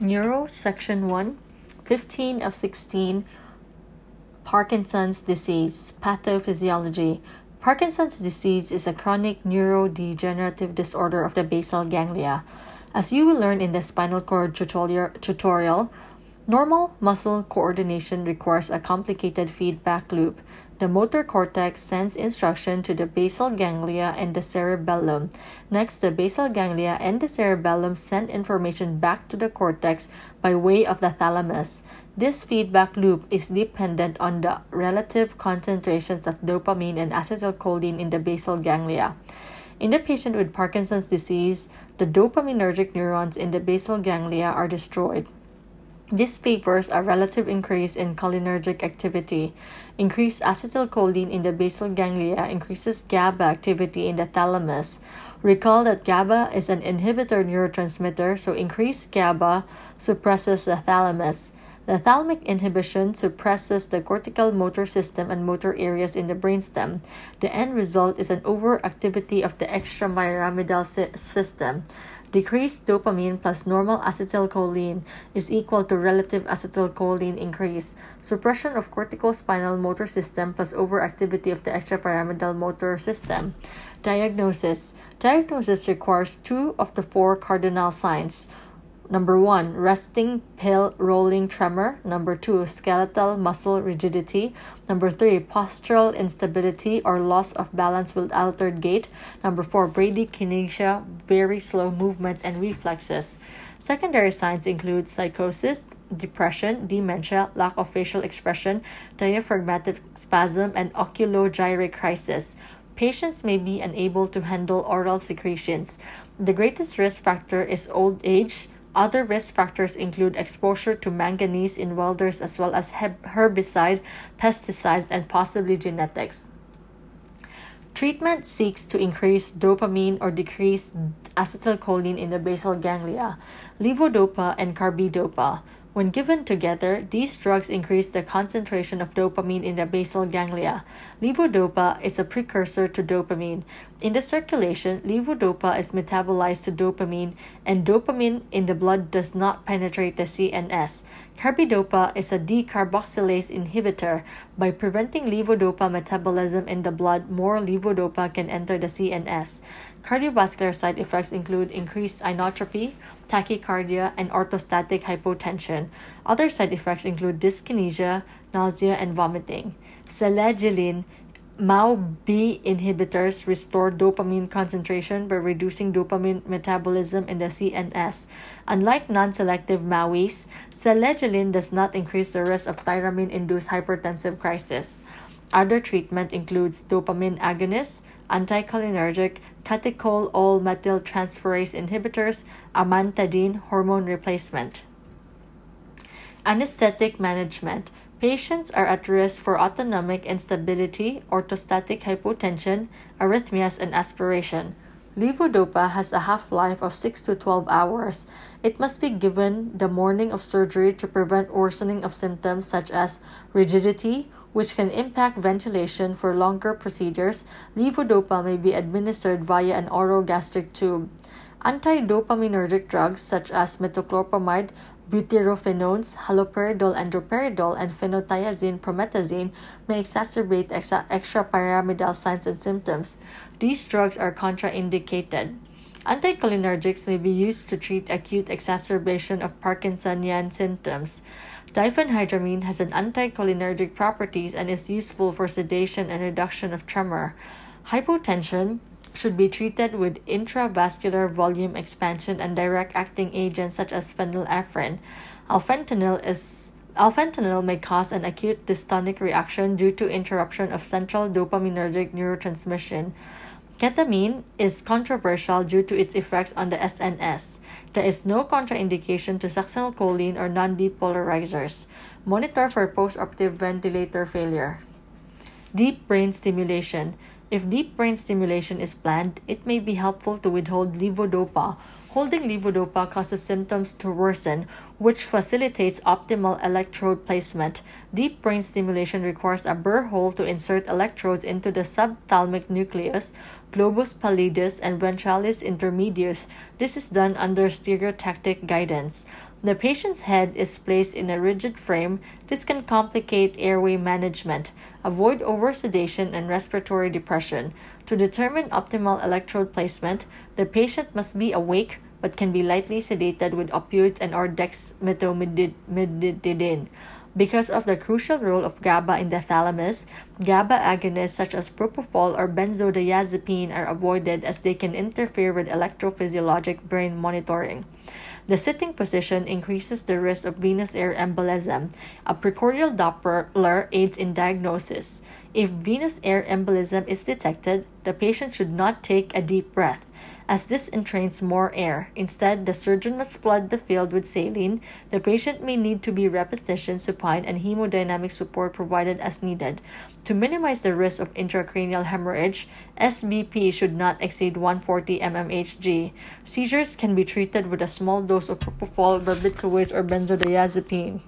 Neuro Section 1 15 of 16 Parkinson's disease pathophysiology Parkinson's disease is a chronic neurodegenerative disorder of the basal ganglia. As you will learn in the spinal cord tutorial, normal muscle coordination requires a complicated feedback loop. The motor cortex sends instruction to the basal ganglia and the cerebellum. Next, the basal ganglia and the cerebellum send information back to the cortex by way of the thalamus. This feedback loop is dependent on the relative concentrations of dopamine and acetylcholine in the basal ganglia. In the patient with Parkinson's disease, the dopaminergic neurons in the basal ganglia are destroyed. This favors a relative increase in cholinergic activity. Increased acetylcholine in the basal ganglia increases GABA activity in the thalamus. Recall that GABA is an inhibitor neurotransmitter, so increased GABA suppresses the thalamus. The thalamic inhibition suppresses the cortical motor system and motor areas in the brainstem. The end result is an overactivity of the extrapyramidal si- system. Decreased dopamine plus normal acetylcholine is equal to relative acetylcholine increase. Suppression of corticospinal motor system plus overactivity of the extrapyramidal motor system. Diagnosis Diagnosis requires two of the four cardinal signs. Number one, resting pill rolling tremor. Number two, skeletal muscle rigidity. Number three, postural instability or loss of balance with altered gait. Number four, bradykinesia, very slow movement and reflexes. Secondary signs include psychosis, depression, dementia, lack of facial expression, diaphragmatic spasm, and oculogyric crisis. Patients may be unable to handle oral secretions. The greatest risk factor is old age other risk factors include exposure to manganese in welders as well as herbicide, pesticides, and possibly genetics. Treatment seeks to increase dopamine or decrease acetylcholine in the basal ganglia, levodopa and carbidopa. When given together, these drugs increase the concentration of dopamine in the basal ganglia. Levodopa is a precursor to dopamine. In the circulation, levodopa is metabolized to dopamine, and dopamine in the blood does not penetrate the CNS. Carbidopa is a decarboxylase inhibitor. By preventing levodopa metabolism in the blood, more levodopa can enter the CNS. Cardiovascular side effects include increased inotropy, tachycardia, and orthostatic hypotension. Other side effects include dyskinesia, nausea, and vomiting. Selegiline MAO-B inhibitors restore dopamine concentration by reducing dopamine metabolism in the CNS. Unlike non-selective MAOIs, selegiline does not increase the risk of tyramine-induced hypertensive crisis. Other treatment includes dopamine agonists, anticholinergic, catechol-O-methyltransferase inhibitors, amantadine, hormone replacement. Anesthetic management. Patients are at risk for autonomic instability, orthostatic hypotension, arrhythmias, and aspiration. Levodopa has a half life of 6 to 12 hours. It must be given the morning of surgery to prevent worsening of symptoms such as rigidity, which can impact ventilation for longer procedures, levodopa may be administered via an orogastric tube. Antidopaminergic drugs such as metoclopramide, butyrophenones, haloperidol and droperidol, and phenothiazine promethazine may exacerbate exa- extrapyramidal signs and symptoms. These drugs are contraindicated. Anticholinergics may be used to treat acute exacerbation of Parkinsonian symptoms. Diphenhydramine has an anticholinergic properties and is useful for sedation and reduction of tremor. Hypotension should be treated with intravascular volume expansion and direct acting agents such as phenylephrine. Alfentanil is Alfentanil may cause an acute dystonic reaction due to interruption of central dopaminergic neurotransmission. Ketamine is controversial due to its effects on the SNS. There is no contraindication to succinylcholine or non-depolarizers. Monitor for postoperative ventilator failure. Deep brain stimulation. If deep brain stimulation is planned, it may be helpful to withhold levodopa Holding levodopa causes symptoms to worsen, which facilitates optimal electrode placement. Deep brain stimulation requires a burr hole to insert electrodes into the subthalamic nucleus, globus pallidus, and ventralis intermedius. This is done under stereotactic guidance. The patient's head is placed in a rigid frame. This can complicate airway management. Avoid oversedation and respiratory depression. To determine optimal electrode placement, the patient must be awake but can be lightly sedated with opioids and or dexmedetomidine. Because of the crucial role of GABA in the thalamus, GABA agonists such as propofol or benzodiazepine are avoided as they can interfere with electrophysiologic brain monitoring. The sitting position increases the risk of venous air embolism. A precordial Doppler aids in diagnosis. If venous air embolism is detected, the patient should not take a deep breath as this entrains more air. Instead, the surgeon must flood the field with saline. The patient may need to be repositioned supine and hemodynamic support provided as needed. To minimize the risk of intracranial hemorrhage, SBP should not exceed 140 mmHg. Seizures can be treated with a small dose of propofol, barbiturates, or benzodiazepine.